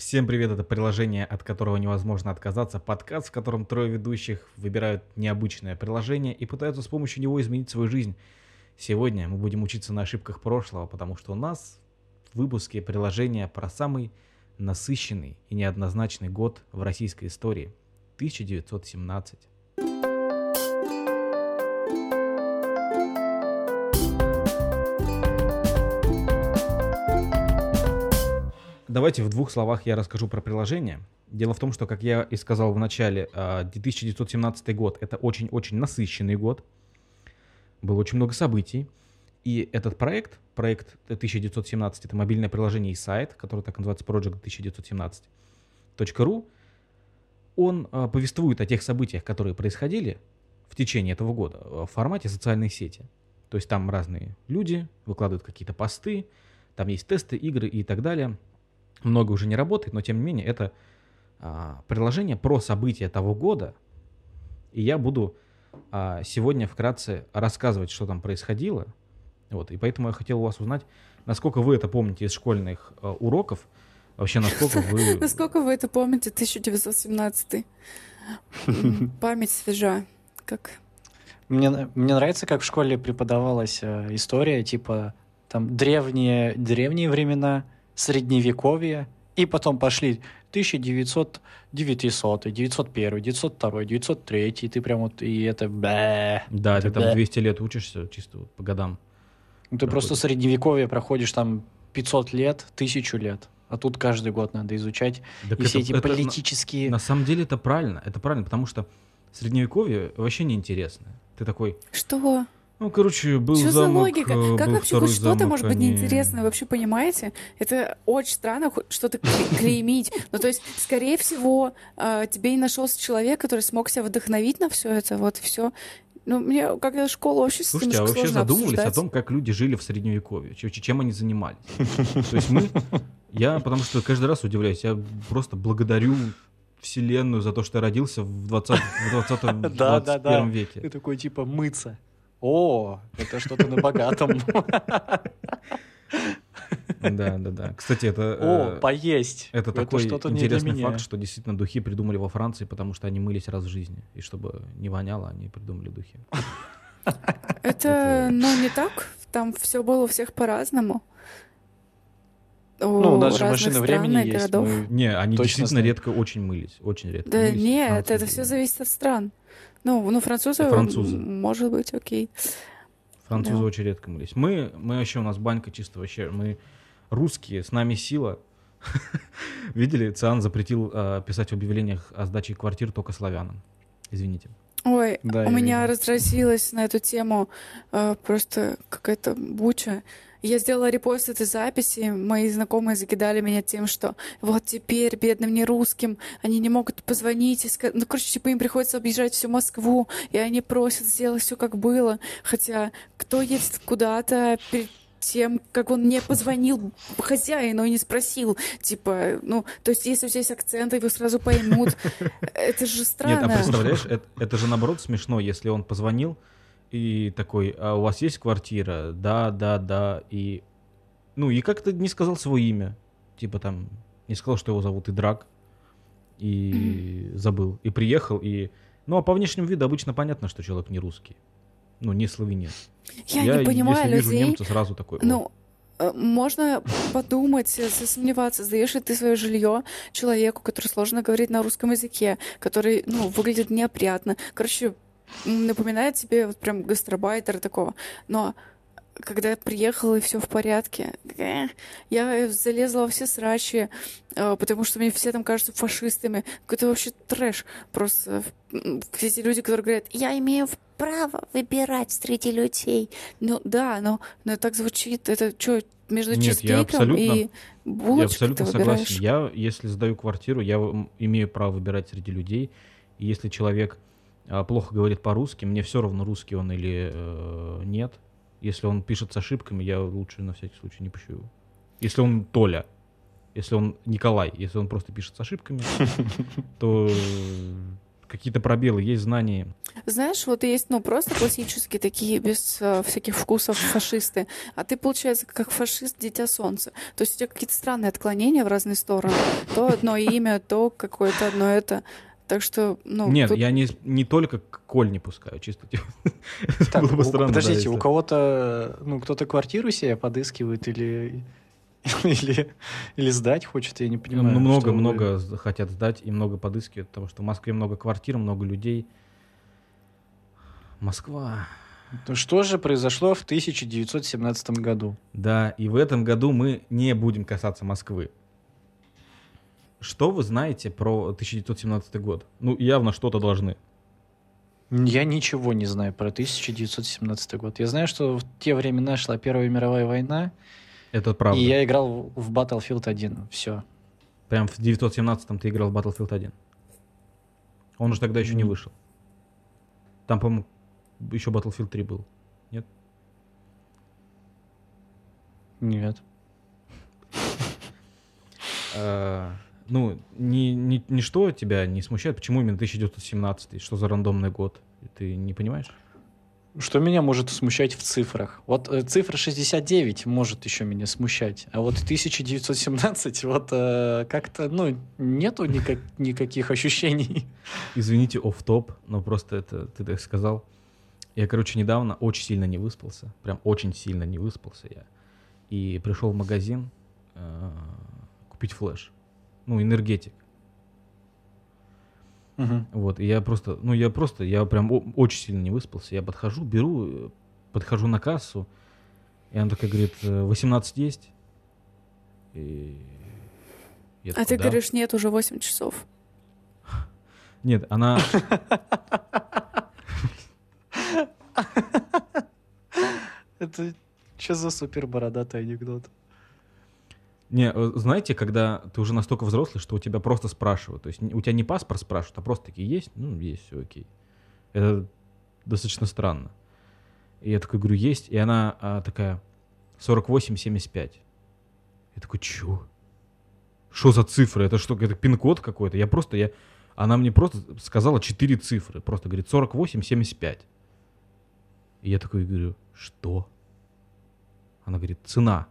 Всем привет, это приложение, от которого невозможно отказаться, подкаст, в котором трое ведущих выбирают необычное приложение и пытаются с помощью него изменить свою жизнь. Сегодня мы будем учиться на ошибках прошлого, потому что у нас в выпуске приложения про самый насыщенный и неоднозначный год в российской истории – 1917. Давайте в двух словах я расскажу про приложение. Дело в том, что, как я и сказал в начале, 1917 год — это очень-очень насыщенный год. Было очень много событий. И этот проект, проект 1917, это мобильное приложение и сайт, который так называется Project 1917.ru, он а, повествует о тех событиях, которые происходили в течение этого года в формате социальной сети. То есть там разные люди выкладывают какие-то посты, там есть тесты, игры и так далее — много уже не работает, но тем не менее это а, приложение про события того года, и я буду а, сегодня вкратце рассказывать, что там происходило. Вот, и поэтому я хотел у вас узнать, насколько вы это помните из школьных а, уроков, вообще насколько вы... Насколько вы это помните, 1917 Память свежа, как... Мне, мне нравится, как в школе преподавалась э, история, типа там древние, древние времена, средневековье, и потом пошли 1900, 900, 901, 902, 903, и ты прям вот, и это бэ. Да, это ты там 200 лет учишься чисто вот по годам. Ну, ты просто средневековье проходишь там 500 лет, тысячу лет. А тут каждый год надо изучать так и все эти это, политические... На, на самом деле это правильно, это правильно, потому что средневековье вообще неинтересно. Ты такой... Что? Ну, короче, был Что замок, за логика? э, Как был вообще хоть что-то может быть они- неинтересное? Вообще понимаете? Это очень странно хоть что-то кле- клеймить. Ну, то есть, скорее всего, э, тебе не нашелся человек, который смог себя вдохновить на все это. Вот все. Ну, мне как школу вообще Слушайте, а вообще задумывались о обсуждать. том, как люди жили в средневековье, чем, они занимались? То есть мы, я потому что каждый раз удивляюсь, я просто благодарю Вселенную за то, что я родился в 20 в 20 Да, да, 21 да. веке. Ты такой типа мыться. О, это что-то на богатом. Да, да, да. Кстати, это, О, э, поесть. это такой что-то не для интересный факт, что действительно духи придумали во Франции, потому что они мылись раз в жизни. И чтобы не воняло, они придумали духи. Это, Это- ну, не так. Там все было у всех по-разному. Ну, у нас же стран времени есть. городов. мы- Не, они Точно действительно знаю. редко очень мылись. Очень редко Да мылись. нет, Французы. это все зависит от стран. Ну, ну французы, Французы. может быть, окей. Французы Да. очень редко мылись. Мы, мы вообще, у нас банька чисто вообще, мы русские, с нами сила. Видели, ЦИАН запретил э, писать в объявлениях о сдаче квартир только славянам. Извините. Ой, Да, у меня видел. разразилась на эту тему э, просто какая-то буча. Я сделала репост этой записи, мои знакомые закидали меня тем, что вот теперь бедным нерусским они не могут позвонить и сказать, ну, короче, типа им приходится объезжать всю Москву, и они просят сделать все как было, хотя кто едет куда-то перед тем, как он не позвонил хозяину и не спросил, типа, ну, то есть если у тебя есть акцент, его сразу поймут, это же странно. Нет, а представляешь, это, это же наоборот смешно, если он позвонил и такой, а у вас есть квартира? Да, да, да. И, ну, и как-то не сказал свое имя. Типа там, не сказал, что его зовут Идрак. И забыл. И приехал, и... Ну, а по внешнему виду обычно понятно, что человек не русский. Ну, не славянин. Я, не понимаю если вижу людей. немца, сразу такой... «О, Ну, э, можно подумать, э, засомневаться, сдаешь ли ты свое жилье человеку, который сложно говорит на русском языке, который, ну, выглядит неопрятно. Короче, напоминает тебе вот прям гастробайтера такого. Но когда я приехала и все в порядке, я залезла во все срачи, э, потому что мне все там кажутся фашистами. Какой-то вообще трэш. Просто все эти люди, которые говорят, я имею право выбирать среди людей. Ну да, но, но так звучит. Это что, между Нет, я абсолютно- и Я булочкой абсолютно ты согласен. Я, если сдаю квартиру, я имею право выбирать среди людей. И если человек плохо говорит по-русски, мне все равно, русский он или э, нет. Если он пишет с ошибками, я лучше на всякий случай не пущу его. Если он Толя, если он Николай, если он просто пишет с ошибками, то э, какие-то пробелы, есть знания. Знаешь, вот есть, ну, просто классические такие, без э, всяких вкусов фашисты. А ты, получается, как фашист Дитя Солнца. То есть у тебя какие-то странные отклонения в разные стороны. То одно имя, то какое-то одно это. Так что, ну... Нет, тут- я не, не только коль не пускаю, чисто типа. Так, Было бы странно, да, подождите, если- у кого-то, ну, кто-то квартиру себе подыскивает или, или, или сдать хочет, я не понимаю. Ну, много, вы- много з- хотят сдать и много подыскивают, потому что в Москве много квартир, много людей. Москва. Ну, Что же произошло в 1917 году? Да, и в этом году мы не будем касаться Москвы. Что вы знаете про 1917 год? Ну, явно что-то должны. Я ничего не знаю про 1917 год. Я знаю, что в те времена шла Первая мировая война, Это правда. и я играл в Battlefield 1. Все. Прям в 917-м ты играл в Battlefield 1. Он же тогда еще не М. вышел. Там, по-моему, еще Battlefield 3 был. Нет. А, ну, ни, ни- ничто тебя не смущает. Почему именно 1917? Что за рандомный год? Ты не понимаешь? Что меня может смущать в цифрах? Вот э, цифра 69 может еще меня смущать, а вот 1917 вот э, как-то, ну, нету никак- никаких ощущений. Извините, оф топ но просто это ты так сказал. Я, короче, недавно очень сильно не выспался. Прям очень сильно не выспался я. И пришел в магазин э, купить флеш. Ну, энергетик. Мгм. Вот, и я просто, ну, я просто, я прям о- очень сильно не выспался. Я подхожу, беру, э, подхожу на кассу, и она такая говорит, «Э, 18 есть? И я А такой, ты «Да». говоришь, нет, уже 8 часов. Нет, она... Это что за супер бородатый анекдот? Не, э, знаете, когда ты уже настолько взрослый, что у тебя просто спрашивают. То есть у тебя не паспорт спрашивают, а просто такие есть? Ну, есть, все окей. Это достаточно И я такой говорю, есть. И она а, такая, 48-75. Я такой, чё? Что за цифры? Это что, это пин-код какой-то? Я просто, я... Она мне просто сказала 4 цифры. Просто говорит 48-75. И я такой говорю, что? Она говорит, цена.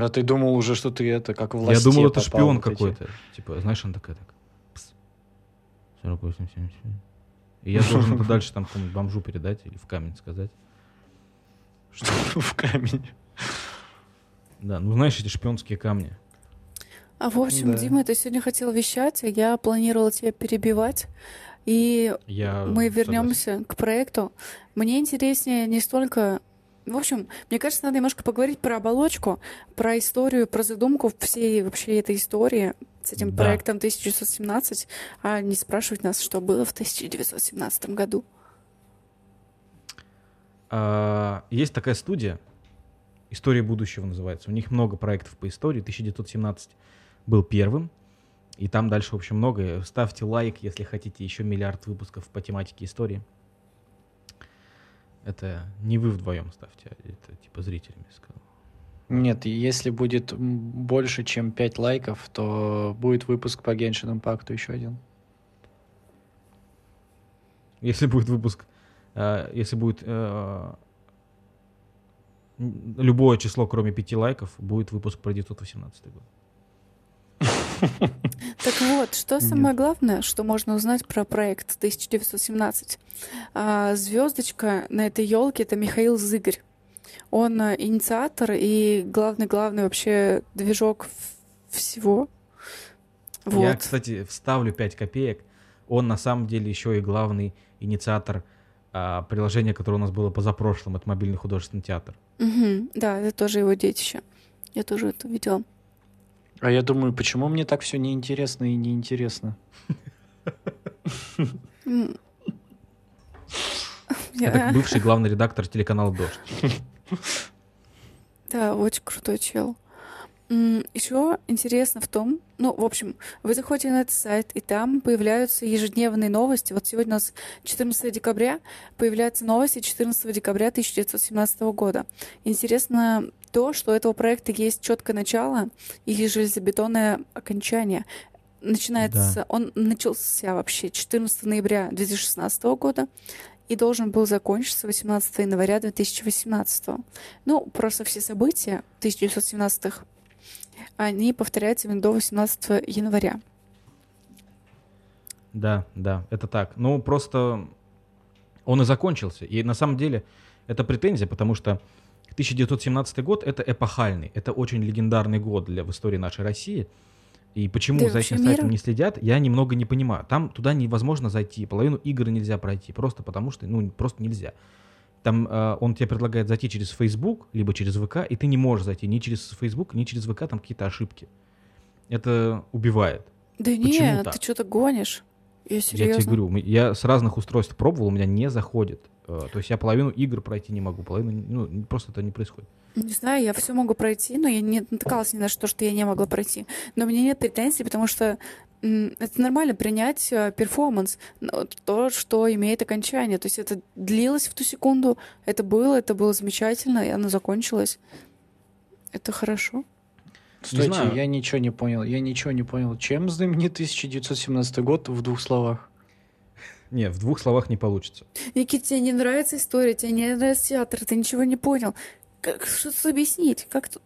А ты думал уже, что ты это, как в Я думал, это шпион какой-то. Типа, знаешь, он такая так. пс, 48, 70. И я должен это дальше там бомжу передать или в камень сказать. Что, в камень. да, ну знаешь, эти шпионские камни. А в общем, Да. Дима, ты сегодня хотел вещать, я планировала тебя перебивать. И Я мы согласен. вернемся к проекту. Мне интереснее не столько... В общем, мне кажется, надо немножко поговорить про оболочку, про историю, про задумку всей вообще этой истории с этим Да. проектом 1917, а не спрашивать нас, что было в 1917 году. А, Есть такая студия, «История будущего» называется. У них много проектов по истории. 1917 был первым. И там дальше, в общем, много. Ставьте лайк, если хотите еще миллиард выпусков по тематике истории. Это не вы вдвоем ставьте, а это типа зрителями сказал. Нет, если будет больше, чем 5 лайков, то будет выпуск по Genshin Impact еще один. Если будет выпуск, э, если будет э, любое число, кроме пяти лайков, будет выпуск про 918 год. Так вот, что самое главное, что можно узнать про проект 1917? А, звездочка на этой елке это Михаил Зыгорь. Он а, инициатор и главный-главный вообще движок всего. Вот. Я, кстати, вставлю 5 копеек. Он на самом деле еще и главный инициатор а, приложения, которое у нас было позапрошлым, это мобильный художественный театр. Мгм, Да, это тоже его детище. Я тоже это видела. А я думаю, почему мне так все неинтересно и неинтересно? Это бывший главный редактор телеканала «Дождь». Да, очень крутой чел. Еще интересно в том, ну, в общем, вы заходите на этот сайт, и там появляются ежедневные новости. Вот сегодня у нас 14 декабря, появляются новости 14 декабря 1917 года. Интересно то, что у этого проекта есть четкое начало и железобетонное окончание. начинается, Да. он начался вообще 14 ноября 2016 года и должен был закончиться 18 января 2018. Ну, просто все события 1917-х, они повторяются именно до 18 января. Да, да, это так. Ну, просто он и закончился. И на самом деле это претензия, потому что 1917 год — это эпохальный, это очень легендарный год для, в истории нашей России. И почему Да за этим сайтом не следят, я немного не понимаю. Там туда невозможно зайти, половину игр нельзя пройти, просто потому что, ну, просто нельзя. Там э, он тебе предлагает зайти через Facebook, либо через ВК, и ты не можешь зайти ни через Facebook, ни через ВК, там какие-то ошибки. Это убивает. Да Почему нет, так? ты что-то гонишь. Я Я тебе серьезно. говорю, я с разных устройств пробовал, у меня не заходит. Э, То есть я половину игр пройти не могу, половину, ну, просто это не происходит. Не знаю, я все могу пройти, но я не натыкалась ни на что, что я не могла пройти. Но у меня нет претензий, потому что это нормально принять э, перформанс, но то, что имеет окончание. То есть это длилось в ту секунду, это было, это было замечательно, и оно закончилось. Это хорошо. Стойте, знаю. я ничего не понял. Я ничего не понял. Чем знаменит 1917 год в двух словах? Не, в двух словах не получится. Никит, тебе не нравится история, тебе не нравится театр, ты ничего не понял. Как, что объяснить? Как тут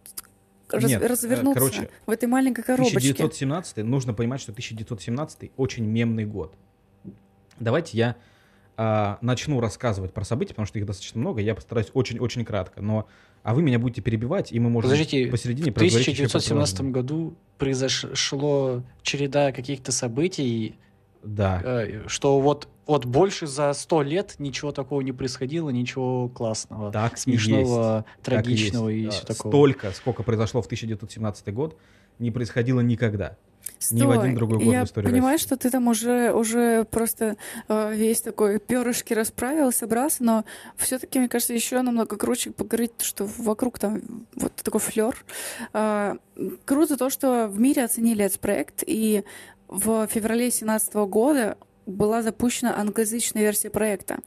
раз- Нет, э, развернуться короче, в этой маленькой коробочке? 1917, нужно понимать, что 1917 очень мемный год. Давайте я а, начну рассказывать про события, потому что их достаточно много, я постараюсь очень-очень кратко, но а вы меня будете перебивать, и мы можем Подождите, посередине В проговорить еще про 1917 приложение. году произошло череда каких-то событий, Да, э, что вот, вот больше за сто лет ничего такого не происходило, ничего классного, так смешного, есть. Так и есть. трагичного и, А, все такого. Столько, сколько произошло в 1917 год, не происходило никогда. Ни в один Стой, другой год в я истории понимаю, России. что ты там уже, уже просто э, весь такой перышки расправил, собрался, но все-таки, мне кажется, еще намного круче поговорить, что вокруг там вот такой флер. круто то, что в мире оценили этот проект, и в феврале 2017 года была запущена англоязычная версия проекта.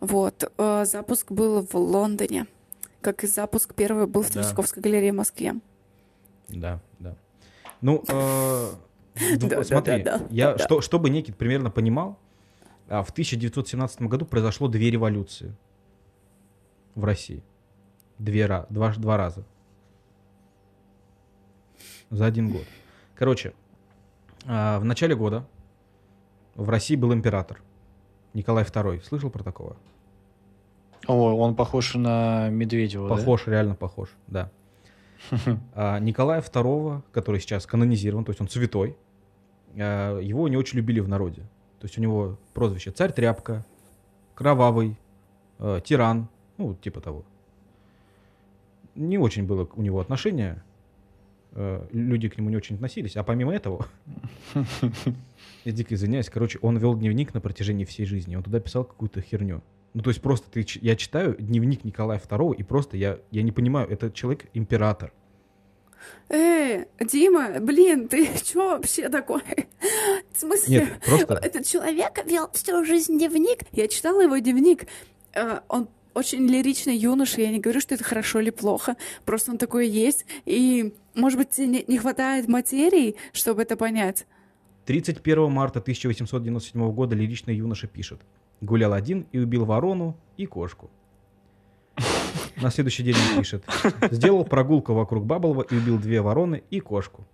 Вот. э, запуск был в Лондоне, как и запуск первый был в Да. Третьяковской галерее в Москве. Да, да. Ну, э, Да, да, смотри, да, да, я, да, да. что, чтобы Никит примерно понимал, а, в 1917 году произошло две революции в России. Две, два, два раза. За один год. Короче, а, в начале года в России был император Николай II. Слышал про такого? О, он похож на Медведева, да? Похож, реально похож, да. А, Николая II, который сейчас канонизирован, то есть он святой, а, его не очень любили в народе. То есть у него прозвище царь тряпка, кровавый, э, тиран, ну, типа того. Не очень было у него отношение, э, люди к нему не очень относились, а помимо этого, я дико извиняюсь, короче, он вел дневник на протяжении всей жизни, он туда писал какую-то херню. Ну, то есть просто ты, я читаю дневник Николая II, и просто я, я не понимаю, это человек император. Эй, Дима, блин, ты чё вообще такой? В смысле? Нет, просто Этот человек вел всю жизнь дневник. Я читала его дневник. Э, Он очень лиричный юноша. Я не говорю, что это хорошо или плохо. Просто он такой есть. И, может быть, тебе не, хватает материи, чтобы это понять. 31 марта 1897 года лиричный юноша пишет. Гулял один и убил ворону и кошку. На следующий день он пишет. Сделал прогулку вокруг Баблова и убил две вороны и кошку.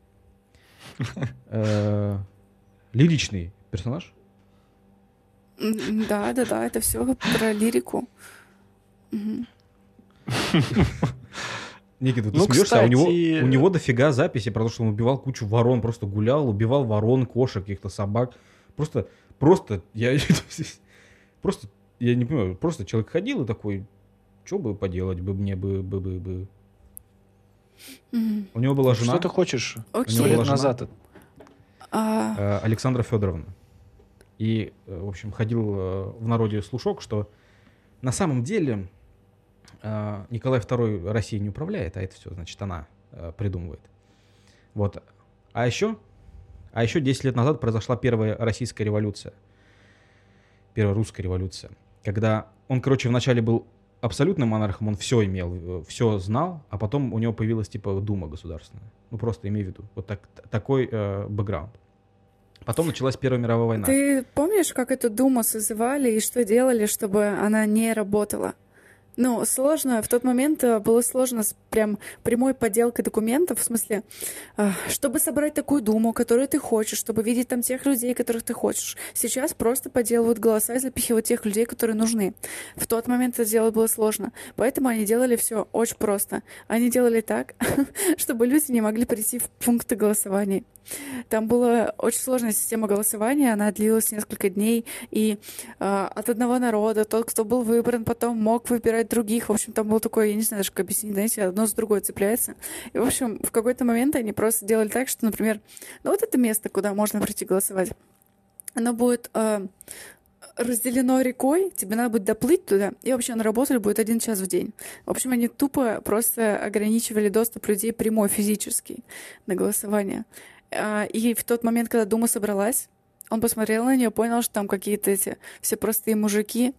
Э, Лиричный персонаж. Да, да, да, это все про лирику. Никита, ты Ну, смеешься, а у него, кстати- у него дофига записи про то, что он убивал кучу ворон, просто гулял, убивал ворон, кошек, каких-то собак. Просто, просто, я просто, я не понимаю, просто человек ходил и такой, что бы поделать бы мне бы, бы, бы, бы. Мгм. У него была жена Что ты хочешь? Окей. Сто была лет жена. назад. Э, Александра Федоровна. И, э, в общем, ходил э, в народе слушок, что на самом деле Николай II Россией не управляет, а это все, значит, она э, придумывает. Вот. А еще, а еще 10 лет назад произошла первая российская революция. Первая русская революция. Когда он, короче, вначале был абсолютным монархом, он все имел, все знал, а потом у него появилась типа дума государственная. Ну просто имей в виду. Вот так, такой э, бэкграунд. Потом началась Первая мировая война. Ты помнишь, как эту Думу созывали и что делали, чтобы она не работала? Ну, сложно, в тот момент э, было сложно с прям прямой подделкой документов, в смысле, э, чтобы собрать такую думу, которую ты хочешь, чтобы видеть там тех людей, которых ты хочешь. Сейчас просто подделывают голоса и запихивают тех людей, которые нужны. В тот момент это делать было сложно, поэтому они делали все очень просто. Они делали так, чтобы люди не могли прийти в пункты голосования. Там была очень сложная система голосования, она длилась несколько дней, и э, от одного народа тот, кто был выбран, потом мог выбирать других. В общем, там было такое, я не знаю даже, как объяснить, знаете, одно с другой цепляется. И, в общем, в какой-то момент они просто делали так, что, например, ну вот это место, куда можно прийти голосовать, оно будет э, разделено рекой, тебе надо будет доплыть туда, и вообще на работали будет один час в день. В общем, они тупо просто ограничивали доступ людей прямой, физический, на голосование. А, и в тот момент, когда Дума собралась, он посмотрел на нее, понял, что там какие-то эти все простые мужики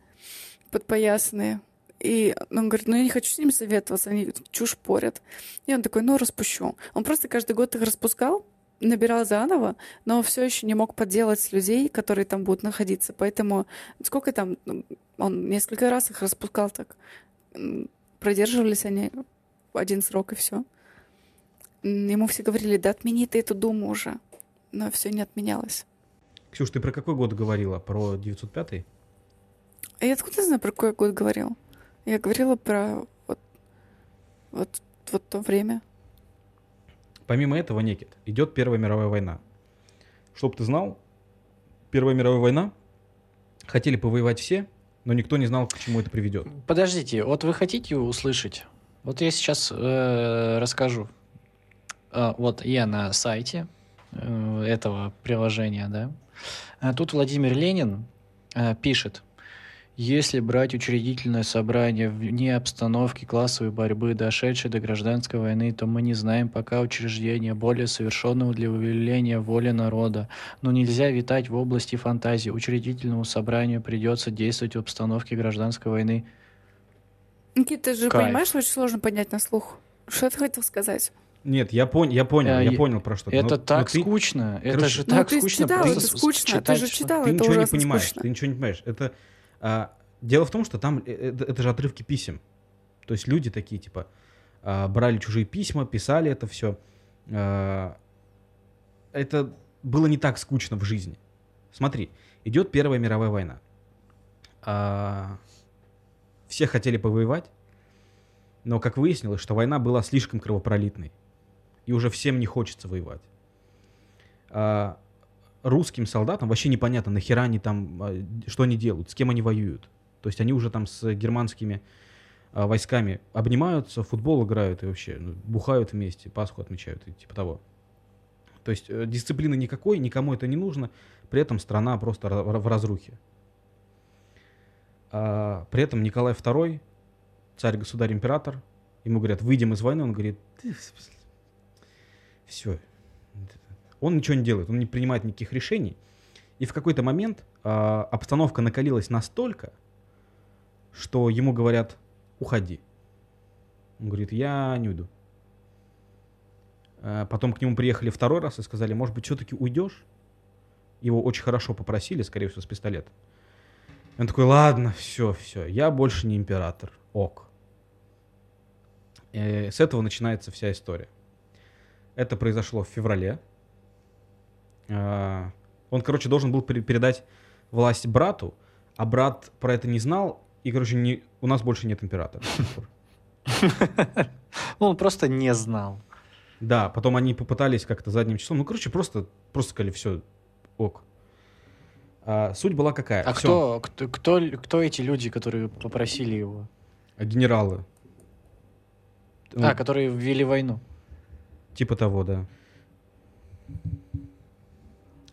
подпоясанные. И он говорит, ну я не хочу с ними советоваться, они чушь порят. И он такой, ну распущу. Он просто каждый год их распускал, набирал заново, но все еще не мог подделать людей, которые там будут находиться. Поэтому сколько там, ну, он несколько раз их распускал так. Продерживались они один срок и все. Ему все говорили, да отмени ты эту думу уже. Но все не отменялось. Ксюш, ты про какой год говорила? Про 905-й? А я откуда знаю, про какой год говорил? Я говорила про вот, вот, вот то время. Помимо этого, Некит, идет Первая мировая война. Чтоб ты знал, Первая мировая война хотели повоевать все, но никто не знал, к чему это приведет. Подождите, вот вы хотите услышать? Вот я сейчас э, расскажу. А, вот я на сайте э, этого приложения, да. А тут Владимир Ленин э, пишет, если брать учредительное собрание вне обстановки классовой борьбы, дошедшей до гражданской войны, то мы не знаем пока учреждения более совершенного для увеличения воли народа. Но нельзя витать в области фантазии. Учредительному собранию придется действовать в обстановке гражданской войны. Никита, ты же Кайф. понимаешь, очень сложно понять на слух. Что ты хотел сказать? Нет, я, пон, я понял, я понял про что. Это но, так но скучно. Ты, это короче, же ну, так ты скучно. Читал, это скучно. Читать, ты же читал, ты это ничего не понимаешь. Скучно. Ты ничего не понимаешь. Это а, дело в том, что там это, это же отрывки писем. То есть люди такие типа а, брали чужие письма, писали это все. А, это было не так скучно в жизни. Смотри, идет Первая мировая война. А, все хотели повоевать, но как выяснилось, что война была слишком кровопролитной и уже всем не хочется воевать. А, русским солдатам вообще непонятно, нахера они там, а, что они делают, с кем они воюют. То есть они уже там с германскими а, войсками обнимаются, футбол играют и вообще ну, бухают вместе, Пасху отмечают и типа того. То есть э, дисциплины никакой, никому это не нужно, при этом страна просто в разрухе. А, при этом Николай II, царь-государь-император, ему говорят, выйдем из войны, он говорит, все. Он ничего не делает, он не принимает никаких решений. И в какой-то момент э, обстановка накалилась настолько, что ему говорят, уходи. Он говорит, я не уйду. А потом к нему приехали второй раз и сказали, может быть, все-таки уйдешь? Его очень хорошо попросили, скорее всего, с пистолета. Он такой, ладно, все, все, я больше не император, ок. И с этого начинается вся история. Это произошло в феврале. А, он, короче, должен был передать власть брату, а брат про это не знал, и, короче, не, у нас больше нет императора. Ну, он просто не знал. Да, потом они попытались как-то задним числом. Ну, короче, просто, просто сказали, все, ок. А, суть была какая? А кто, кто, кто, кто эти люди, которые попросили его? А генералы. А, которые ввели войну. Типа того, да.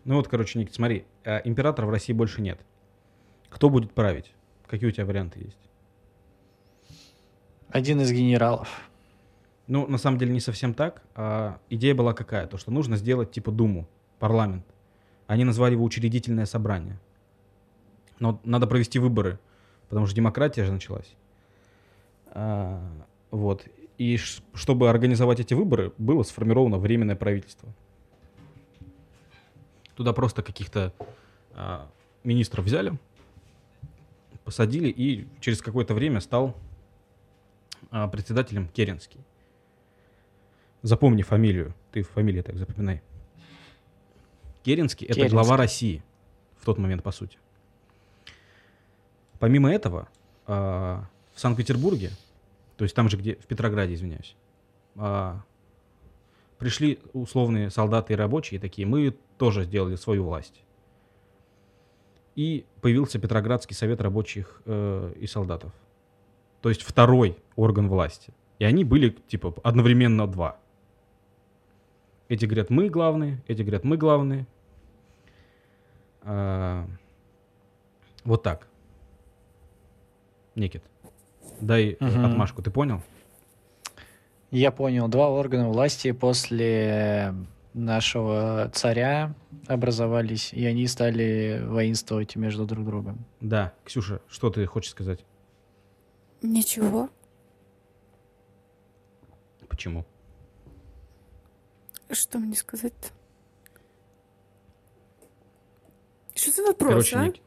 Ну вот, короче, Ник, смотри, э, императора в России больше нет. Кто будет править? Какие у тебя варианты есть? Один из генералов. Ну, на самом деле не совсем так. А, идея была какая? То, что нужно сделать типа Думу, парламент. Они назвали его учредительное собрание. Но надо провести выборы, потому что демократия же началась. А, вот. И чтобы организовать эти выборы, было сформировано временное правительство. Туда просто каких-то а, министров взяли, посадили, и через какое-то время стал а, председателем Керенский. Запомни фамилию. Ты фамилию так запоминай. Керенский, это Керенский. глава России в тот момент, по сути. Помимо этого, а, в Санкт-Петербурге, то есть там же, где в Петрограде, извиняюсь, а, пришли условные солдаты и рабочие такие, мы тоже сделали свою власть. И появился Петроградский совет рабочих э, и солдатов. То есть второй орган власти. И они были, типа, одновременно два. Эти говорят, мы главные, эти говорят, мы главные. А, вот так. Никит, дай Мгм. отмашку, ты понял? Я понял, два органа власти после нашего царя образовались, и они стали воинствовать между друг другом. Да. Ксюша, что ты хочешь сказать? Ничего. Почему? Что мне сказать-то? Что за вопрос, Короче, а? Ник-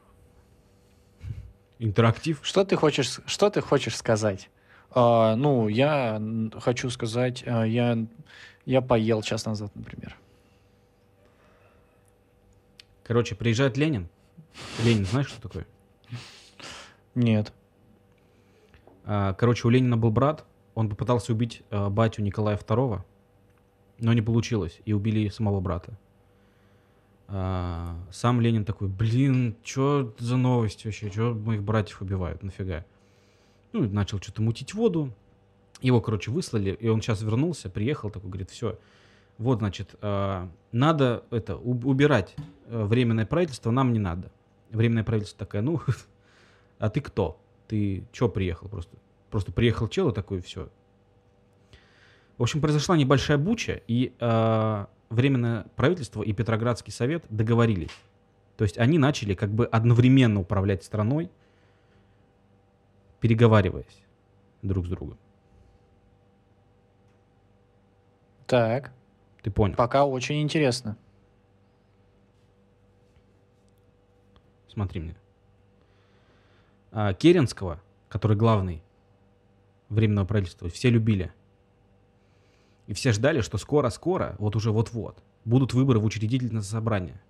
Интерактив. Что ты хочешь, что ты хочешь сказать? А, ну, я хочу сказать, а, я, я поел час назад, например. Короче, приезжает Ленин. Ленин, знаешь, что такое? Нет. А, Короче, у Ленина был брат. Он попытался убить а, батю Николая II, но не получилось. И убили самого брата. А, Сам Ленин такой, блин, что за новость вообще? Что моих братьев убивают? Нафига? Ну, начал что-то мутить воду. Его, короче, выслали, и он сейчас вернулся, приехал, такой, говорит, все, вот, значит, а, надо это уб- убирать э, временное правительство, нам не надо. Временное правительство такое, ну, а ты кто? Ты чё приехал просто? Просто приехал чел и такой, все. В общем, произошла небольшая буча, и а, Временное правительство и Петроградский совет договорились. То есть они начали как бы одновременно управлять страной, переговариваясь друг с другом. Так, Ты понял? пока очень интересно. Смотри мне. А, Керенского, который главный временного правительства, все любили. И все ждали, что скоро-скоро, вот уже вот-вот, будут выборы в учредительное собрание.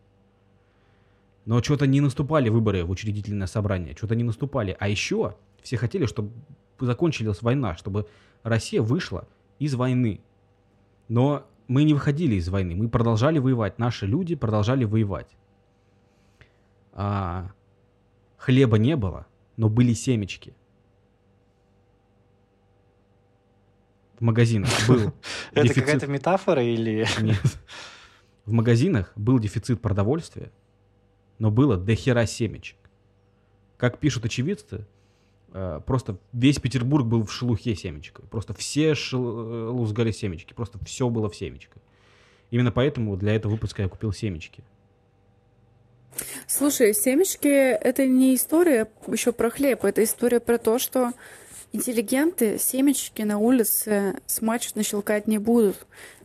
Но что-то не наступали выборы в учредительное собрание, что-то не наступали. А еще все хотели, чтобы закончилась война, чтобы Россия вышла из войны. Но мы не выходили из войны, мы продолжали воевать, наши люди продолжали воевать. А, хлеба не было, но были семечки. В магазинах был Это какая-то метафора или... Нет. В магазинах был дефицит продовольствия, но было до хера семечек. Как пишут очевидцы, э, просто весь Петербург был в шелухе семечкой. Просто все шел- э, лузгали семечки. Просто все было в семечках. Именно поэтому для этого выпуска я купил семечки. Слушай, семечки — это не история еще про хлеб, это история про то, что интеллигенты семечки на улице смачно щелкать не будут.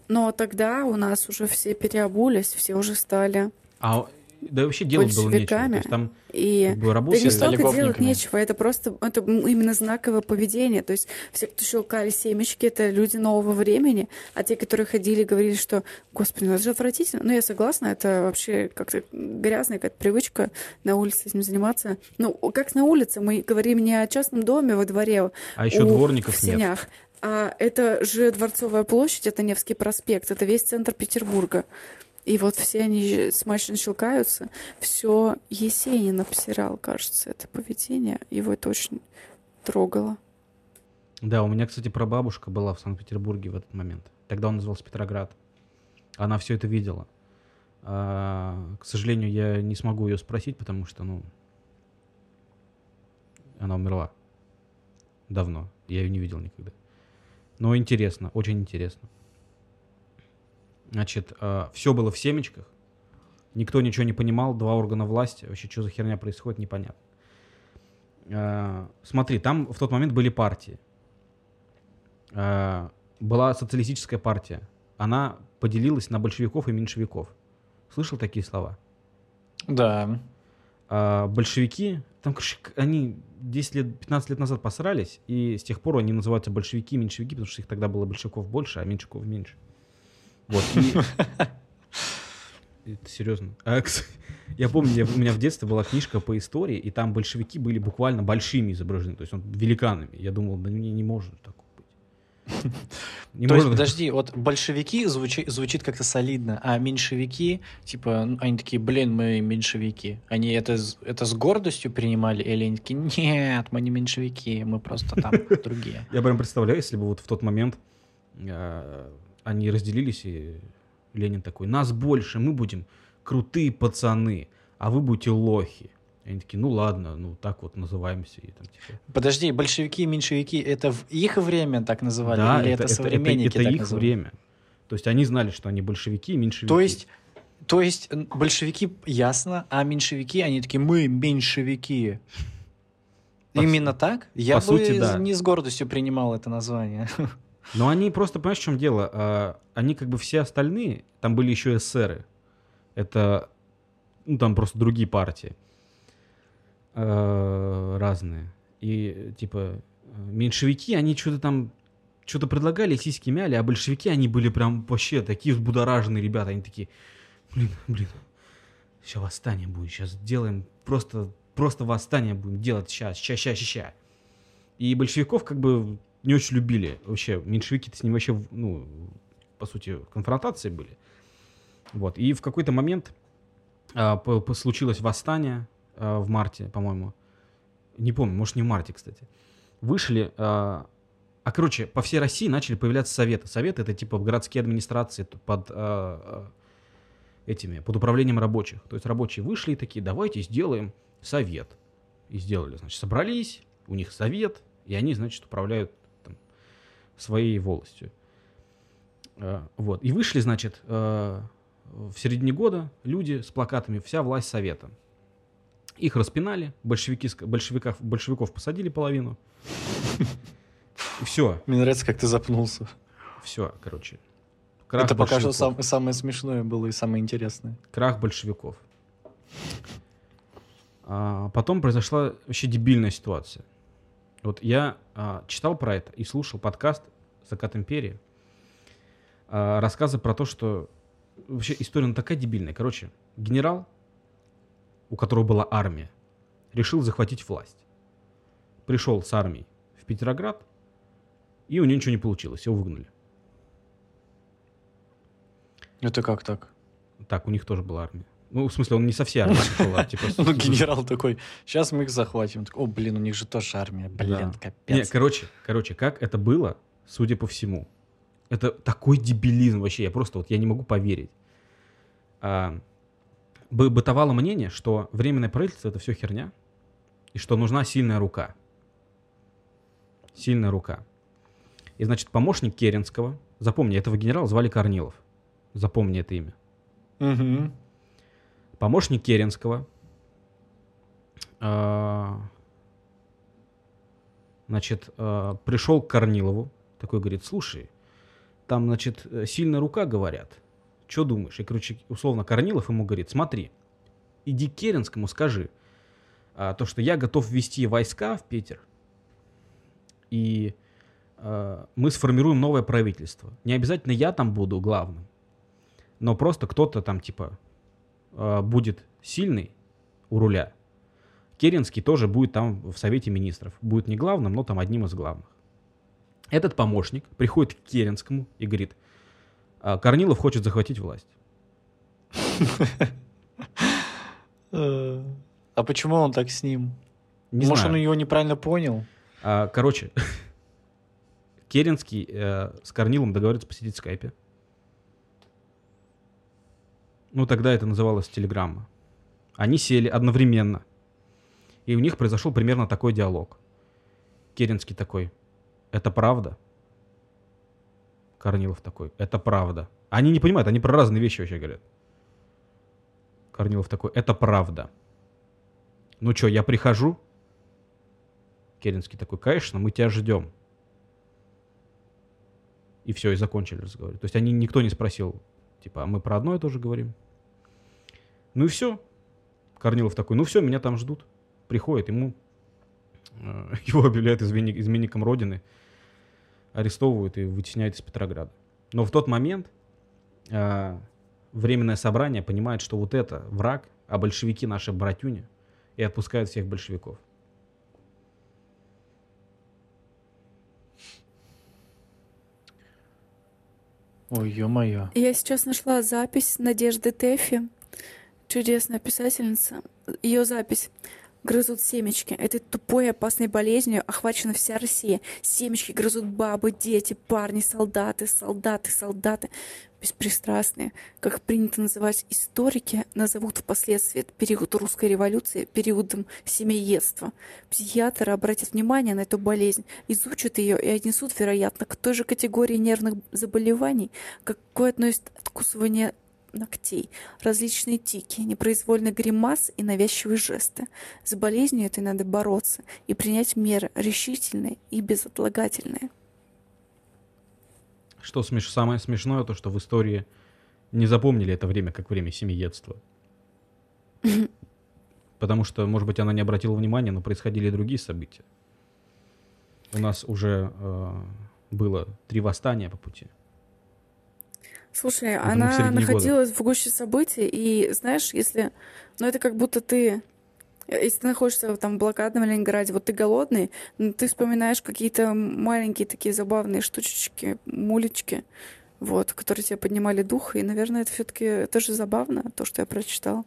Но тогда у нас уже все переобулись, все уже стали. А да вообще делать было нечего. То Большевиками. есть там И как бы да работали... не столько делать нечего, это просто это именно знаковое поведение. То есть все, кто щелкали семечки, это люди нового времени, а те, которые ходили, говорили, что, господи, ну это же отвратительно. Ну, я согласна, это вообще как-то грязная какая-то привычка на улице этим заниматься. Ну, как на улице, мы говорим не о частном доме во дворе, А еще дворников в нет. сенях. А это же Дворцовая площадь, это Невский проспект, это весь центр Петербурга. И вот все они смачно щелкаются. Все Есенин обсирал, кажется, это поведение. Его это очень трогало. Да, у меня, кстати, прабабушка была в Санкт-Петербурге в этот момент. Тогда он назывался Петроград. Она все это видела. А, к сожалению, я не смогу ее спросить, потому что, ну, она умерла давно. Я ее не видел никогда. Но интересно, очень интересно. Значит, все было в семечках. Никто ничего не понимал, два органа власти. Вообще, что за херня происходит, непонятно. А, Смотри, там в тот момент были партии. А, Была социалистическая партия. Она поделилась на большевиков и меньшевиков. Слышал такие слова? Да. А большевики, там, они 10 лет, 15 лет назад посрались, и с тех пор они называются большевики, меньшевики, потому что их тогда было большевиков больше, а меньшевиков меньше. Вот. и- Это серьезно. А, я помню, я- у меня в детстве была книжка по истории, и там большевики были буквально большими изображены, то есть он великанами. Я думал, да не, не может такого быть. Не То есть, подожди, вот большевики звучи- звучит как-то солидно, а меньшевики, типа, ну, они такие, блин, мы меньшевики. Они это, это с гордостью принимали, или они такие, нет, мы не меньшевики, мы просто там другие. Я прям представляю, если бы вот в тот момент э, они разделились, и Ленин такой, нас больше, мы будем крутые пацаны, а вы будете лохи. И они такие, ну ладно, ну так вот называемся. И там, типа, Подожди, большевики и меньшевики, это в их время так называли, да, или это, современники это так их называли? время. То есть они знали, что они большевики и меньшевики. То есть, то есть большевики ясно, а меньшевики, они такие, мы меньшевики. По Именно так? Я бы сути, да. не с гордостью принимал это название. Но они просто, понимаешь, в чем дело? А, Они как бы все остальные, там были еще эсеры. Это, ну там просто другие партии. э, разные. И типа меньшевики, они что-то там что-то предлагали, сиськи мяли, а большевики, они были прям вообще такие взбудораженные ребята. Они такие, блин, блин, сейчас восстание будет, сейчас сделаем, просто, просто восстание будем делать сейчас, сейчас, сейчас, сейчас. И большевиков как бы не очень любили. Вообще, меньшевики с ним вообще, ну, по сути, конфронтации были. Вот. И в какой-то момент а, случилось восстание а, в марте, по-моему. Не помню, может, не в марте, кстати. Вышли... А, а, короче, по всей России начали появляться советы. Советы — это типа городские администрации под а, а, этими, под управлением рабочих. То есть рабочие вышли и такие, давайте сделаем совет. И сделали, значит, собрались, у них совет, и они, значит, управляют своей волостью. А, Вот. И вышли, значит, э, в середине года люди с плакатами «Вся власть совета». Их распинали, большевики, большевиков, большевиков посадили половину. Все, Мне нравится, как ты запнулся. все, короче. Крах это пока что сам- самое смешное было и самое интересное. Крах большевиков. А, потом произошла вообще дебильная ситуация. Вот я а, читал про это и слушал подкаст «Закат империи». А, рассказы про то, что вообще история ну, такая дебильная. Короче, генерал, у которого была армия, решил захватить власть. Пришел с армией в Петроград, и у него ничего не получилось, его выгнали. Это как так? Так, у них тоже была армия. Ну, в смысле, он не со всей армией пришел, а типа... Ну, генерал такой, сейчас мы их захватим. О, блин, у них же тоже армия. Блин, капец. Не, короче, короче, как это было, судя по всему. Это такой дебилизм вообще, я просто вот я не могу поверить. А, бы- бытовало мнение, что временное правительство это все херня, и что нужна сильная рука. Сильная рука. И значит, помощник Керенского, запомни, этого генерала звали Корнилов. Запомни это имя. Мгм. Помощник Керенского. а, Значит, а, пришел к Корнилову, такой говорит, слушай, там, значит, сильная рука, говорят. Что думаешь? И, короче, условно, Корнилов ему говорит, смотри, иди к Керенскому, скажи, а, то, что я готов ввести войска в Питер, и мы сформируем новое правительство. Не обязательно я там буду главным, но просто кто-то там, типа, э, будет сильный у руля, Керенский тоже будет там в Совете Министров. Будет не главным, но там одним из главных. Этот помощник приходит к Керенскому и говорит, «А, Корнилов хочет захватить власть. А почему он так с ним? Не Может, знаю. он его неправильно понял? А, короче, Керенский э, с Корнилом договорится посидеть в скайпе. Ну, тогда это называлось телеграмма. Они сели одновременно. И у них произошел примерно такой диалог. Керенский такой, это правда? Корнилов такой, это правда. Они не понимают, они про разные вещи вообще говорят. Корнилов такой, это правда. Ну что, я прихожу? Керенский такой, конечно, мы тебя ждем. И все, и закончили разговор. То есть они, никто не спросил, типа, а мы про одно и то же говорим. Ну и все. Корнилов такой, ну все, меня там ждут. Приходит, ему э, его объявляют изменник, изменником Родины, арестовывают и вытесняют из Петрограда. Но в тот момент э, Временное собрание понимает, что вот это враг, а большевики наши братюни, и отпускают всех большевиков. Ой, ё-моё. Я сейчас нашла запись Надежды Тэфи, чудесная писательница. Ее запись грызут семечки. Этой тупой опасной болезнью охвачена вся Россия. Семечки грызут бабы, дети, парни, солдаты, солдаты, солдаты. Беспристрастные, как принято называть историки, назовут впоследствии период русской революции периодом семейедства. Психиатры обратят внимание на эту болезнь, изучат ее и отнесут, вероятно, к той же категории нервных заболеваний, какой относят откусывание ногтей, различные тики, непроизвольный гримас и навязчивые жесты. С болезнью этой надо бороться и принять меры решительные и безотлагательные. Что смеш... самое смешное, то, что в истории не запомнили это время как время семиедства. Потому что, может быть, она не обратила внимания, но происходили другие события. У нас уже э, было три восстания по пути. Слушай, она находилась года. в гуще событий, и знаешь, если... Ну, это как будто ты... Если ты находишься там в блокадном Ленинграде, вот ты голодный, ну, ты вспоминаешь какие-то маленькие такие забавные штучечки, мулечки, вот, которые тебе поднимали дух, и, наверное, это все-таки это же забавно, то, что я прочитал.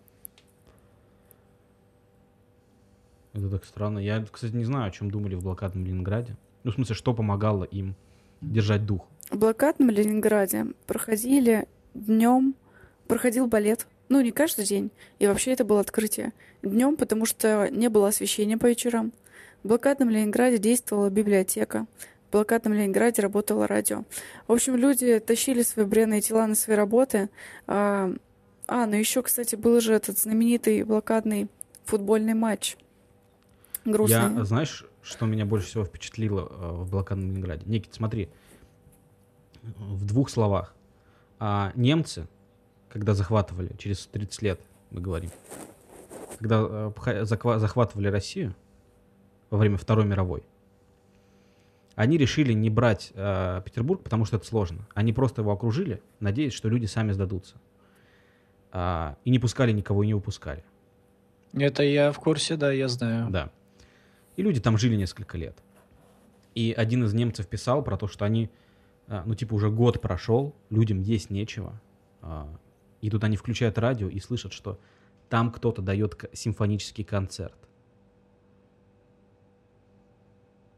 Это так странно. Я, кстати, не знаю, о чем думали в блокадном Ленинграде. Ну, в смысле, что помогало им держать дух? В блокадном Ленинграде проходили днем, проходил балет. Ну, не каждый день. И вообще это было открытие. Днем, потому что не было освещения по вечерам. В блокадном Ленинграде действовала библиотека. В блокадном Ленинграде работало радио. В общем, люди тащили свои бренные тела на свои работы. А, а ну еще, кстати, был же этот знаменитый блокадный футбольный матч. Грустный. Я, знаешь, что меня больше всего впечатлило э, в блокадном Ленинграде? Никит, смотри, в двух словах. А немцы, когда захватывали, через 30 лет мы говорим, когда э, захватывали Россию во время Второй мировой, они решили не брать э, Петербург, потому что это сложно. Они просто его окружили, надеясь, что люди сами сдадутся. А, и не пускали никого и не выпускали. Это я в курсе, да, я знаю. Да. И люди там жили несколько лет. И один из немцев писал про то, что они а, ну, типа, уже год прошел, людям есть нечего. И тут они включают радио и слышат, что там кто-то дает симфонический концерт.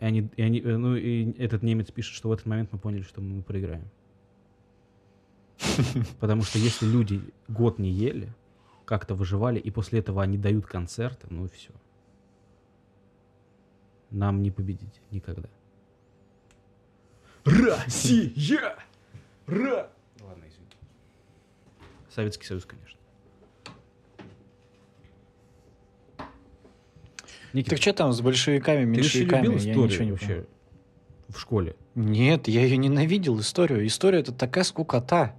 И, они, и, они, э, ну, и этот немец пишет, что в этот момент мы поняли, что мы проиграем. Потому что если люди год не ели, как-то выживали, и после этого они дают концерты, ну и все. Нам не победить никогда. Россия! Ра! Советский Союз, конечно. Никита, так что там с большевиками, меньшевиками? Ты я ничего не вообще в школе? Нет, я ее ненавидел, историю. История — это такая скукота.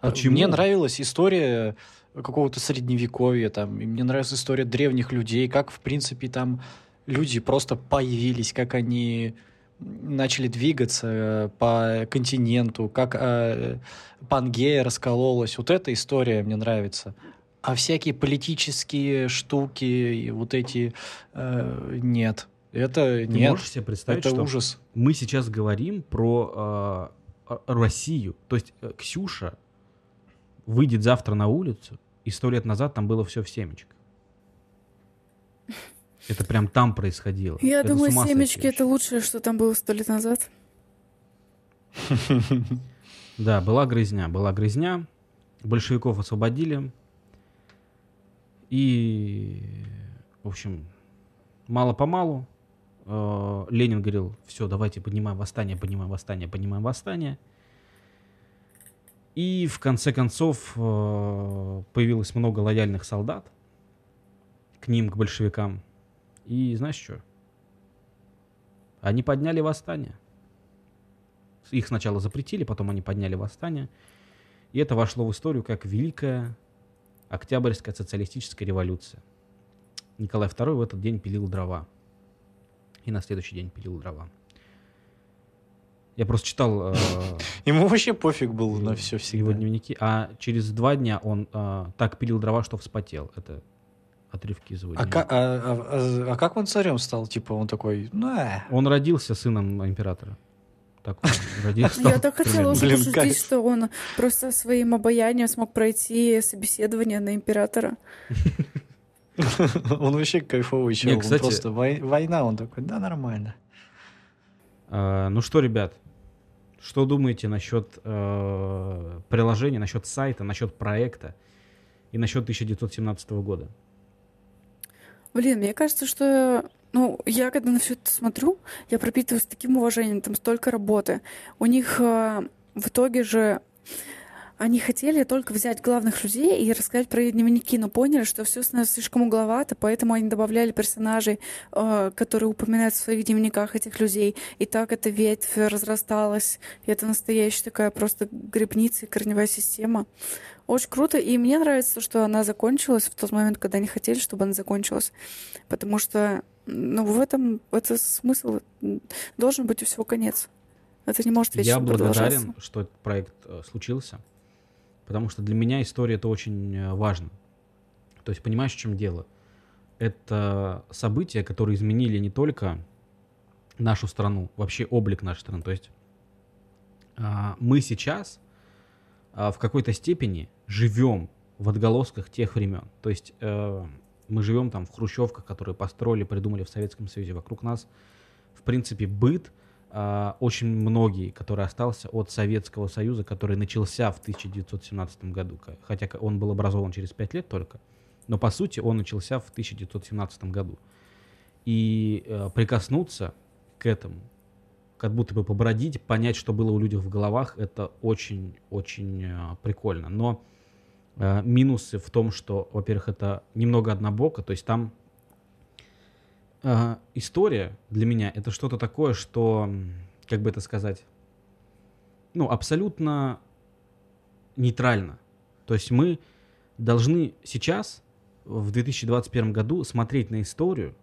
А Почему? Мне нравилась история какого-то средневековья, там, и мне нравилась история древних людей, как, в принципе, там люди просто появились, как они начали двигаться э, по континенту, как э, Пангея раскололась. Вот эта история мне нравится. А всякие политические штуки, вот эти э, нет. Это Ты нет. можешь себе представить, это что ужас. мы сейчас говорим про э, Россию. То есть э, Ксюша выйдет завтра на улицу, и сто лет назад там было все в семечках. Это прям там происходило. Я это думаю, семечки это лучшее, что там было сто лет назад. Да, была грызня, была грызня. Большевиков освободили. И, в общем, мало-помалу э, Ленин говорил, все, давайте поднимаем восстание, поднимаем восстание, поднимаем восстание. И в конце концов э, появилось много лояльных солдат к ним, к большевикам. И знаешь что? Они подняли восстание. Их сначала запретили, потом они подняли восстание. И это вошло в историю как Великая Октябрьская социалистическая революция. Николай II в этот день пилил дрова. И на следующий день пилил дрова. Я просто читал... Э, Ему вообще пофиг был на все его всегда. дневники. А через два дня он э, так пилил дрова, что вспотел. Это отрывки из его А, дневника. ка- а- а- а- а как он царем стал? Типа он такой, ну, э. Он родился сыном императора. Так он родился. Я так хотела кайф. что он просто своим обаянием смог пройти собеседование на императора. он вообще кайфовый чел. Он кстати- просто вой- война, он такой, да, нормально. А, Ну что, ребят, что думаете насчет э, приложения, насчет сайта, насчет проекта и насчет 1917 года? Блин, мне кажется, что ну, я когда на все это смотрю, я пропитываюсь таким уважением, там столько работы. У них э, в итоге же они хотели только взять главных людей и рассказать про их дневники, но поняли, что все становится слишком угловато, поэтому они добавляли персонажей, э, которые упоминают в своих дневниках этих людей. И так эта ветвь разрасталась. И это настоящая такая просто грибница и корневая система. Очень круто. И мне нравится, что она закончилась в тот момент, когда они хотели, чтобы она закончилась. Потому что, ну, в этом это смысл. Должен быть у всего конец. Это не может вечно Я благодарен, что этот проект э, случился, потому что для меня история это очень э, важно. То есть понимаешь, в чем дело? Это события, которые изменили не только нашу страну, вообще облик нашей страны. То есть а, мы сейчас а, в какой-то степени живем в отголосках тех времен. То есть э, мы живем там в хрущевках, которые построили, придумали в Советском Союзе. Вокруг нас, в принципе, быт а, очень многие, который остался от Советского Союза, который начался в 1917 году, хотя он был образован через пять лет только, но по сути он начался в 1917 году. И э, прикоснуться к этому, как будто бы побродить, понять, что было у людей в головах, это очень-очень э, прикольно. Но э, минусы в том, что, во-первых, это немного однобоко, то есть там а, история для меня это что-то такое, что, как бы это сказать, ну, абсолютно нейтрально. То есть мы должны сейчас, в 2021 году, смотреть на историю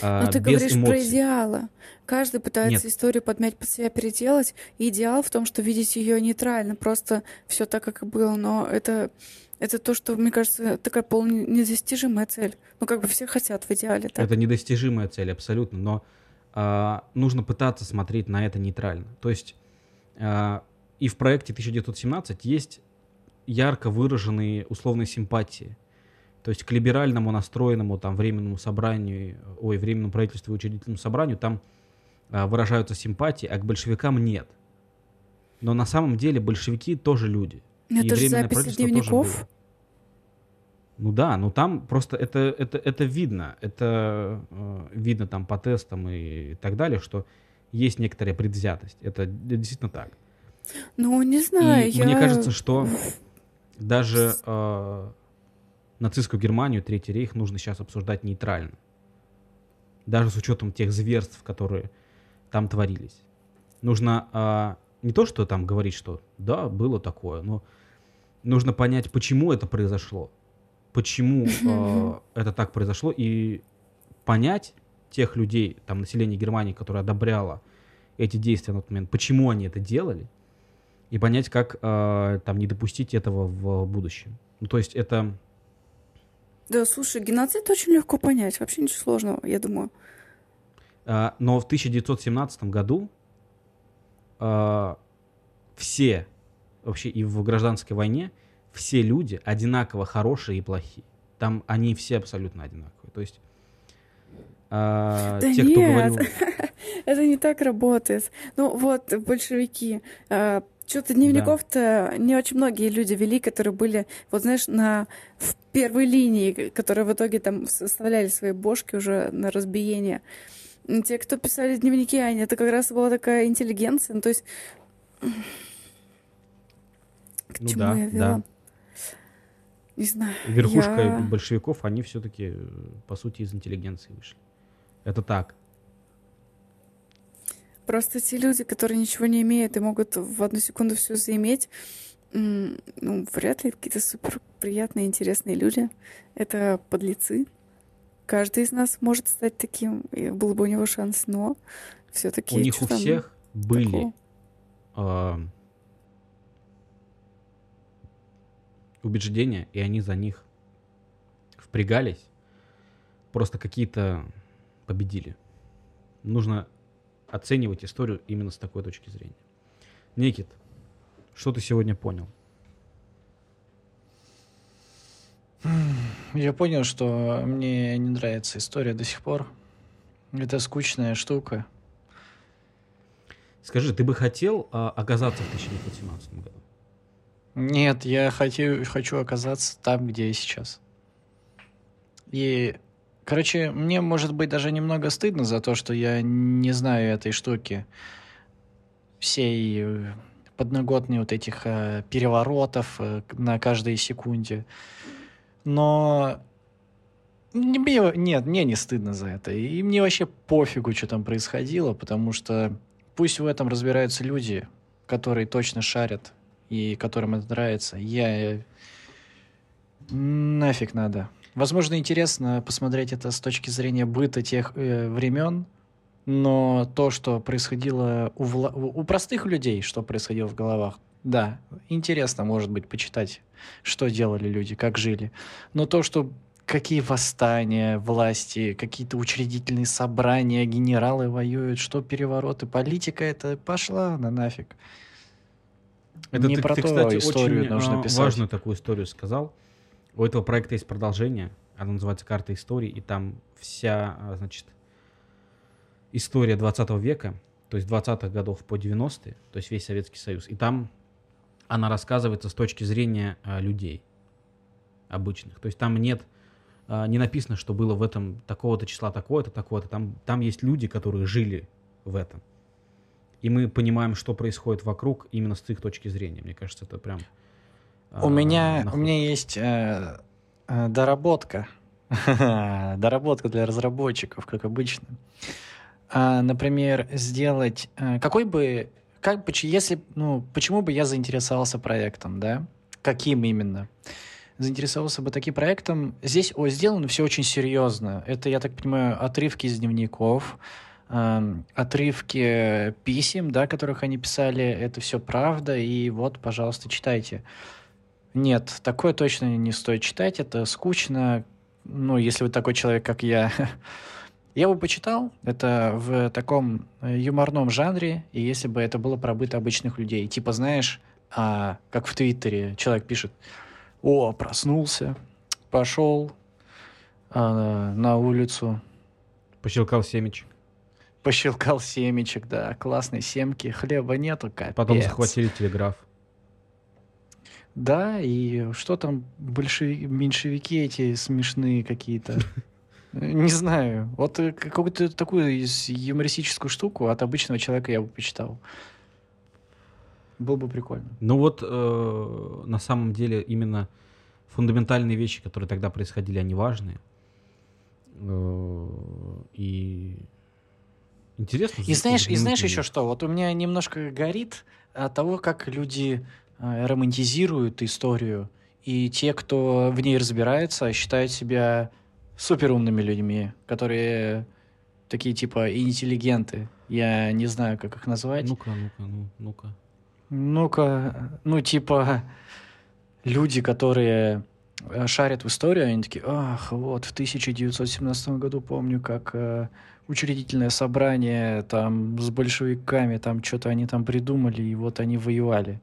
а, Но ты без говоришь про эмоций. идеалы. Каждый пытается Нет. историю подмять под себя, переделать. И идеал в том, что видеть ее нейтрально, просто все так, как и было. Но это, это то, что, мне кажется, такая полнедостижимая цель. Ну, как бы все хотят в идеале. Так? Это недостижимая цель, абсолютно. Но а, нужно пытаться смотреть на это нейтрально. То есть а, и в проекте 1917 есть ярко выраженные условные симпатии. То есть к либеральному настроенному там временному собранию, ой, временному правительству и учредительному собранию там а, выражаются симпатии, а к большевикам нет. Но на самом деле большевики тоже люди. Ну, и это же Временное записи дневников. Ну да, ну там просто это, это, это видно. Это э, видно там по тестам и так далее, что есть некоторая предвзятость. Это действительно так. Ну, не знаю, и я... мне кажется, что даже э, нацистскую Германию, Третий рейх нужно сейчас обсуждать нейтрально. Даже с учетом тех зверств, которые там творились. Нужно э, не то, что там говорить, что да, было такое, но нужно понять, почему это произошло. Почему э, это так произошло, и понять тех людей, там, население Германии, которое одобряло эти действия на тот момент, почему они это делали, и понять, как э, там не допустить этого в будущем. Ну, то есть это Да, слушай, геноцид очень легко понять. Вообще ничего сложного, я думаю. А, но в 1917 году а, все, вообще и в гражданской войне, все люди одинаково хорошие и плохие. Там они все абсолютно одинаковые. То есть а, Да те, кто нет. говорил... Это не так работает. Ну вот, большевики. Что-то дневников-то не очень многие люди вели, которые были, вот знаешь, на в первой линии, которые в итоге там составляли свои бошки уже на разбиение. Те, кто писали дневники, они, это как раз была такая интеллигенция. Ну, то есть... К Ну чему да, я вела? да. Не знаю. Верхушка я- большевиков, они все-таки, по сути, из интеллигенции вышли. Это так. Просто те люди, которые ничего не имеют и могут в одну секунду все заиметь, ну, вряд ли какие-то супер приятные, интересные люди. Это подлецы. каждый из нас может стать таким, и был бы у него шанс, но все-таки... У них у всех были э, убеждения, и они за них впрягались, просто какие-то победили. Нужно оценивать историю именно с такой точки зрения. Никит, что ты сегодня понял? Я понял, что мне не нравится история до сих пор. Это скучная штука. Скажи, ты бы хотел а, оказаться в 1917 году? Нет, я хочу, хочу оказаться там, где я сейчас. И, короче, мне, может быть, даже немного стыдно за то, что я не знаю этой штуки. Всей э, подноготной вот этих э, переворотов э, на каждой секунде. Но мне, нет, мне не стыдно за это. И мне вообще пофигу, что там происходило, потому что пусть в этом разбираются люди, которые точно шарят и которым это нравится. Я... Нафиг надо. Возможно, интересно посмотреть это с точки зрения быта тех э, времен, но то, что происходило у, вла... у простых людей, что происходило в головах, да, интересно, может быть, почитать, что делали люди, как жили. Но то, что какие восстания власти, какие-то учредительные собрания, генералы воюют, что перевороты, политика это пошла на нафиг. Это Не ты, про ты, то кстати, историю очень нужно писать. важную такую историю сказал. У этого проекта есть продолжение. Оно называется «Карта истории», и там вся, а, значит, история 20 века, то есть 20-х годов по 90-е, то есть весь Советский Союз. И там она рассказывается с точки зрения а, людей обычных. То есть там нет, а, не написано, что было в этом такого-то числа такое-то, такое-то. Там, там есть люди, которые жили в этом. И мы понимаем, что происходит вокруг именно с их точки зрения. Мне кажется, это прям... У а, меня, у меня есть э, э, доработка. доработка для разработчиков, как обычно. А, например, сделать... Э, какой бы как если, ну, почему бы я заинтересовался проектом, да? Каким именно? Заинтересовался бы таким проектом. Здесь о, сделано все очень серьезно. Это, я так понимаю, отрывки из дневников, э, отрывки писем, да, которых они писали. Это все правда. И вот, пожалуйста, читайте. Нет, такое точно не стоит читать. Это скучно. Ну, если вы такой человек, как я, Я бы почитал, это в таком э, юморном жанре, и если бы это было про быт обычных людей. Типа, знаешь, а, как в Твиттере человек пишет, о, проснулся, пошел а, на улицу. Пощелкал семечек. Пощелкал семечек, да, классные семки, хлеба нету, капец. Потом захватили телеграф. Да, и что там, большевики, меньшевики эти смешные какие-то. Не знаю. Вот э, какую-то такую юмористическую штуку от обычного человека я бы почитал. Было бы прикольно. Ну вот э, на самом деле именно фундаментальные вещи, которые тогда происходили, они важные. Э, и интересно. И знаешь, и знаешь еще что? Вот у меня немножко горит от того, как люди романтизируют историю. И те, кто в ней разбирается, считают себя суперумными людьми, которые такие типа интеллигенты. Я не знаю, как их назвать. Ну-ка, ну-ка, ну, ну-ка. Ну-ка, ну типа люди, которые э, шарят в историю, они такие, ах, вот в 1917 году помню, как э, учредительное собрание там с большевиками, там что-то они там придумали, и вот они воевали.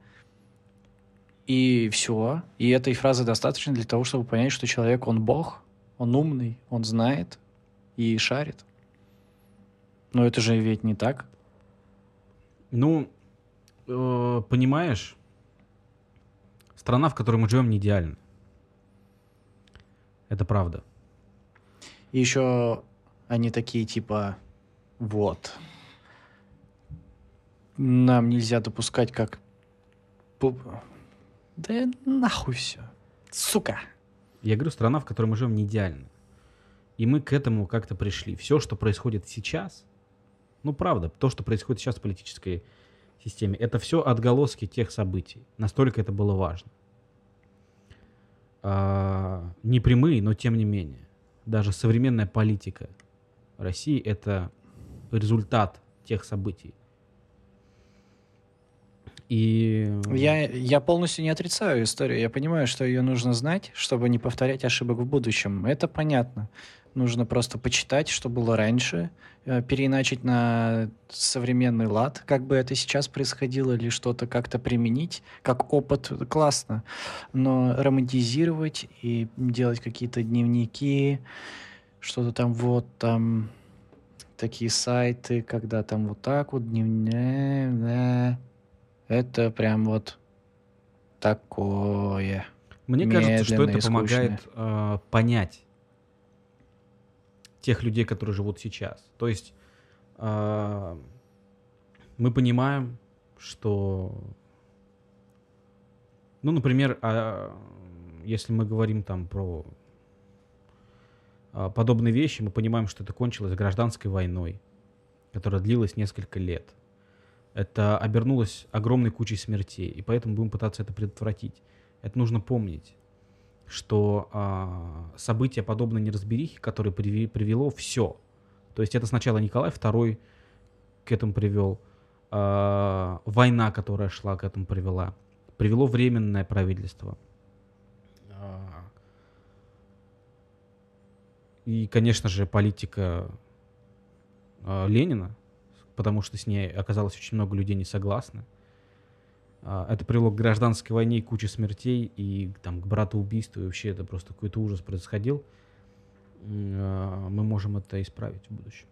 И все. И этой фразы достаточно для того, чтобы понять, что человек, он бог, он умный, он знает и шарит. Но это же ведь не так. Ну, э, понимаешь, страна, в которой мы живем, не идеальна. Это правда. И еще они такие типа, вот, нам нельзя допускать как... Да нахуй все. Сука. Я говорю, страна, в которой мы живем, не идеальна. И мы к этому как-то пришли. Все, что происходит сейчас, ну правда, то, что происходит сейчас в политической системе, это все отголоски тех событий. Настолько это было важно. А, не прямые, но тем не менее. даже современная политика России — это результат тех событий. И... Я, я полностью не отрицаю историю. Я понимаю, что ее нужно знать, чтобы не повторять ошибок в будущем. Это понятно. Нужно просто почитать, что было раньше, э, переиначить на современный лад, как бы это сейчас происходило, или что-то как-то применить, как опыт, классно. Но романтизировать и делать какие-то дневники, что-то там вот там такие сайты, когда там вот так вот дневник, это прям вот такое. Мне кажется, что это помогает э, понять тех людей, которые живут сейчас. То есть э, мы понимаем, что, ну, например, э, если мы говорим там про э, подобные вещи, мы понимаем, что это кончилось гражданской войной, которая длилась несколько лет это обернулось огромной кучей смертей, и поэтому будем пытаться это предотвратить. Это нужно помнить, что а, события подобной неразберихи, которые приви, привело все, то есть это сначала Николай II к этому привел, а, война, которая шла к этому привела, привело временное правительство. А, и, конечно же, политика а, Ленина, потому что с ней оказалось очень много людей не согласны. А, это привело к гражданской войне и куче смертей, и там, к братоубийству, и вообще это просто какой-то ужас происходил. А, мы можем это исправить в будущем.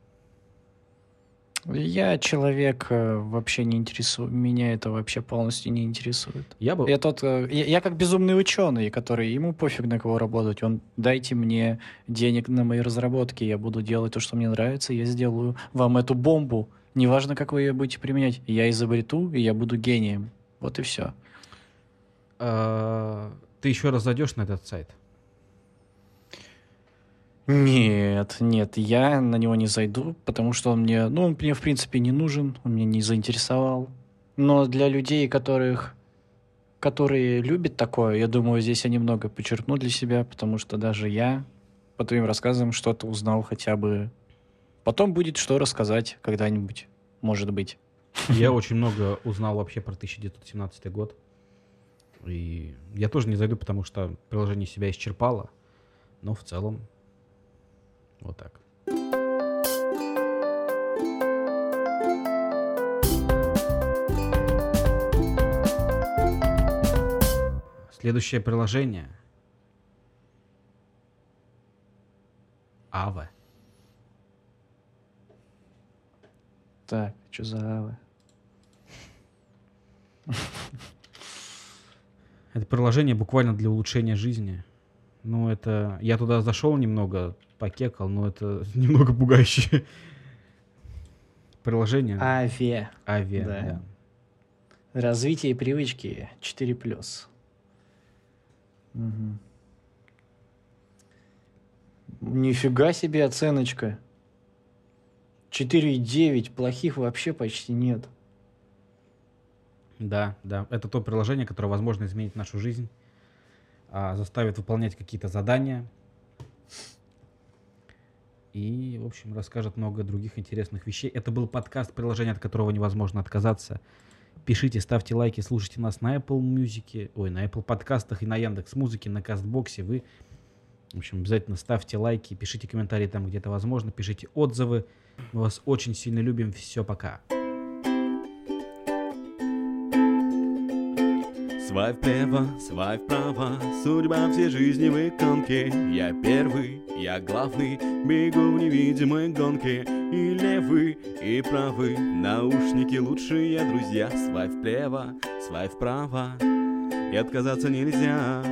Я человек э, вообще не интересую, меня это вообще полностью не интересует. Я бы... Я, тот, э, я, я как безумный ученый, который ему пофиг на кого работать. Он дайте мне денег на мои разработки, я буду делать то, что мне нравится, я сделаю вам эту бомбу, Неважно, как вы ее будете применять, я изобрету, и я буду гением. Вот и все. А, ты еще раз зайдешь на этот сайт? Нет, нет, я на него не зайду, потому что он мне, ну, он мне в принципе не нужен, он меня не заинтересовал. Но для людей, которых, которые любят такое, я думаю, здесь я немного почерпну для себя, потому что даже я по твоим рассказам что-то узнал хотя бы Потом будет что рассказать когда-нибудь, может быть. Я очень много узнал вообще про 1917 год. И я тоже не зайду, потому что приложение себя исчерпало. Но в целом вот так. Следующее приложение. Ава. Так, что за авы? Это приложение буквально для улучшения жизни. Ну, это... Я туда зашел немного, покекал, но это немного пугающее. Приложение. Авиа. Авиа, да. да. Развитие привычки 4+. Угу. Нифига себе оценочка. 4,9, плохих вообще почти нет. Да, да. Это то приложение, которое, возможно, изменит нашу жизнь, а, заставит выполнять какие-то задания и, в общем, расскажет много других интересных вещей. Это был подкаст, приложение, от которого невозможно отказаться. Пишите, ставьте лайки, слушайте нас на Apple Music, ой, на Apple подкастах и на Яндекс Музыке, на Кастбоксе. Вы, в общем, обязательно ставьте лайки, пишите комментарии там, где это возможно, пишите отзывы. Мы вас очень сильно любим. Все, пока. Свай вправо, свай вправо, судьба всей жизни в иконке. Я первый, я главный, бегу в невидимой гонке. И левый, и правый, наушники лучшие друзья. Свай вправо, свай вправо, и отказаться нельзя.